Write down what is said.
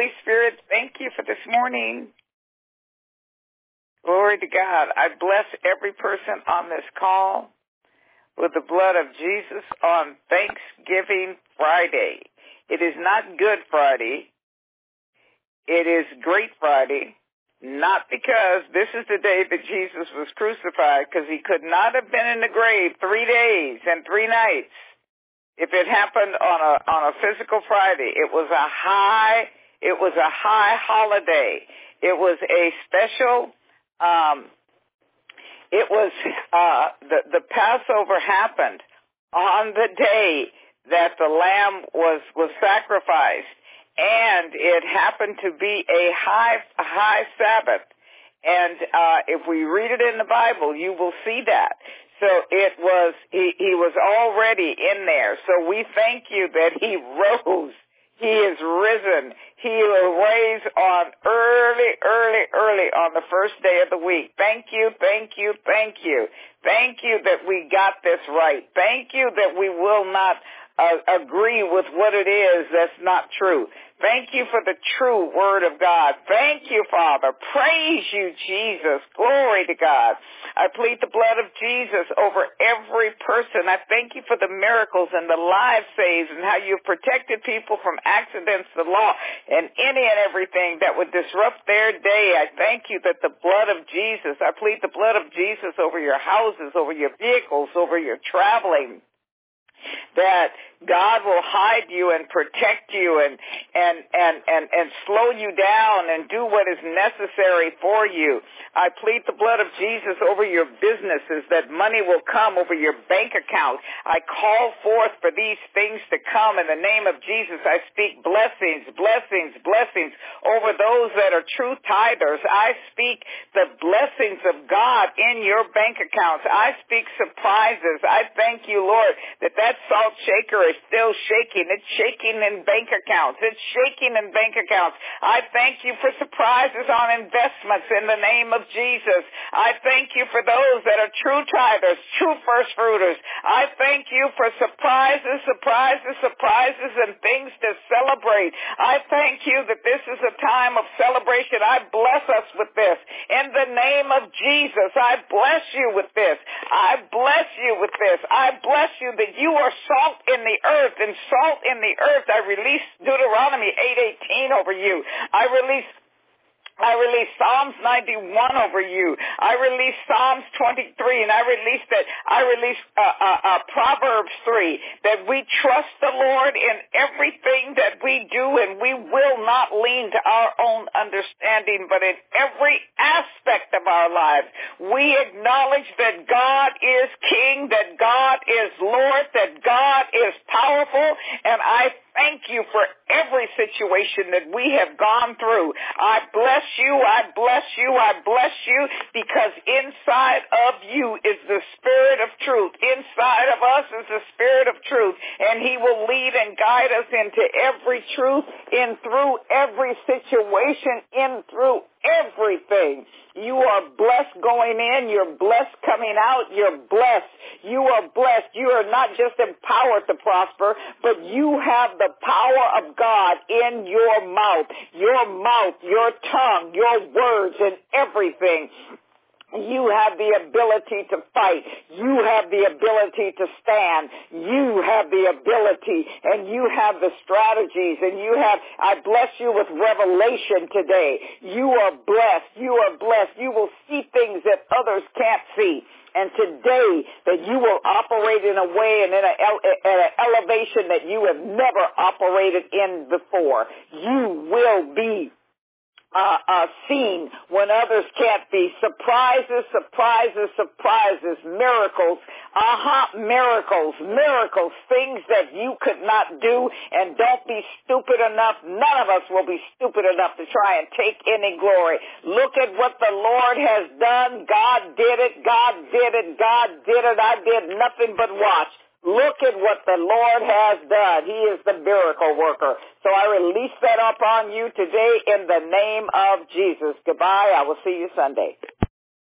Holy Spirit, thank you for this morning. Glory to God. I bless every person on this call with the blood of Jesus on Thanksgiving Friday. It is not Good Friday. It is Great Friday. Not because this is the day that Jesus was crucified, because he could not have been in the grave three days and three nights if it happened on a on a physical Friday. It was a high it was a high holiday. It was a special um it was uh the the Passover happened on the day that the lamb was was sacrificed and it happened to be a high high Sabbath. And uh, if we read it in the Bible, you will see that. So it was he, he was already in there. So we thank you that he rose. He is risen. He will raise on early, early, early on the first day of the week. Thank you, thank you, thank you. Thank you that we got this right. Thank you that we will not uh, agree with what it is that's not true. Thank you for the true word of God. Thank you, Father. Praise you, Jesus. Glory to God. I plead the blood of Jesus over every person. I thank you for the miracles and the lives saved and how you've protected people from accidents, the law, and any and everything that would disrupt their day. I thank you that the blood of Jesus, I plead the blood of Jesus over your houses, over your vehicles, over your traveling that God will hide you and protect you and, and, and, and, and slow you down and do what is necessary for you. I plead the blood of Jesus over your businesses that money will come over your bank account. I call forth for these things to come in the name of Jesus. I speak blessings, blessings, blessings over those that are true tithers. I speak the blessings of God in your bank accounts. I speak surprises. I thank you, Lord, that that salt shaker is still shaking. It's shaking in bank accounts. It's shaking in bank accounts. I thank you for surprises on investments in the name of Jesus. I thank you for those that are true tithers, true first fruiters. I thank you for surprises, surprises, surprises, and things to celebrate. I thank you that this is a time of celebration. I bless us with this. In the name of Jesus, I bless you with this. I bless you with this. I bless you that you are salt in the earth and salt in the earth. I release Deuteronomy 8:18 over you. I release I release Psalms 91 over you. I release Psalms 23 and I release that, I release uh, uh, uh, Proverbs 3 that we trust the Lord in everything that we do and we will not lean to our own understanding, but in every aspect of our lives, we acknowledge that God is King, that God is Lord, that God is powerful, and I thank you for every situation that we have gone through. I bless you, I bless you, I bless you because inside of you is the spirit of truth. Inside of us is the spirit of truth and he will lead and guide us into every truth in through every situation, in through everything. You are blessed going in. You're blessed coming out. You're blessed. You are blessed. You are not just empowered to prosper, but you have the power of God in your mouth, your mouth, your tongue, your words, and everything. You have the ability to fight. You have the ability to stand. You have the ability and you have the strategies and you have, I bless you with revelation today. You are blessed. You are blessed. You will see things that others can't see. And today that you will operate in a way and in an elevation that you have never operated in before. You will be uh, uh, seen when others can't be. Surprises, surprises, surprises, miracles, aha, miracles, miracles, things that you could not do and don't be stupid enough. None of us will be stupid enough to try and take any glory. Look at what the Lord has done. God did it. God did it. God did it. I did nothing but watch. Look at what the Lord has done. He is the miracle worker. So I release that up on you today in the name of Jesus. Goodbye. I will see you Sunday.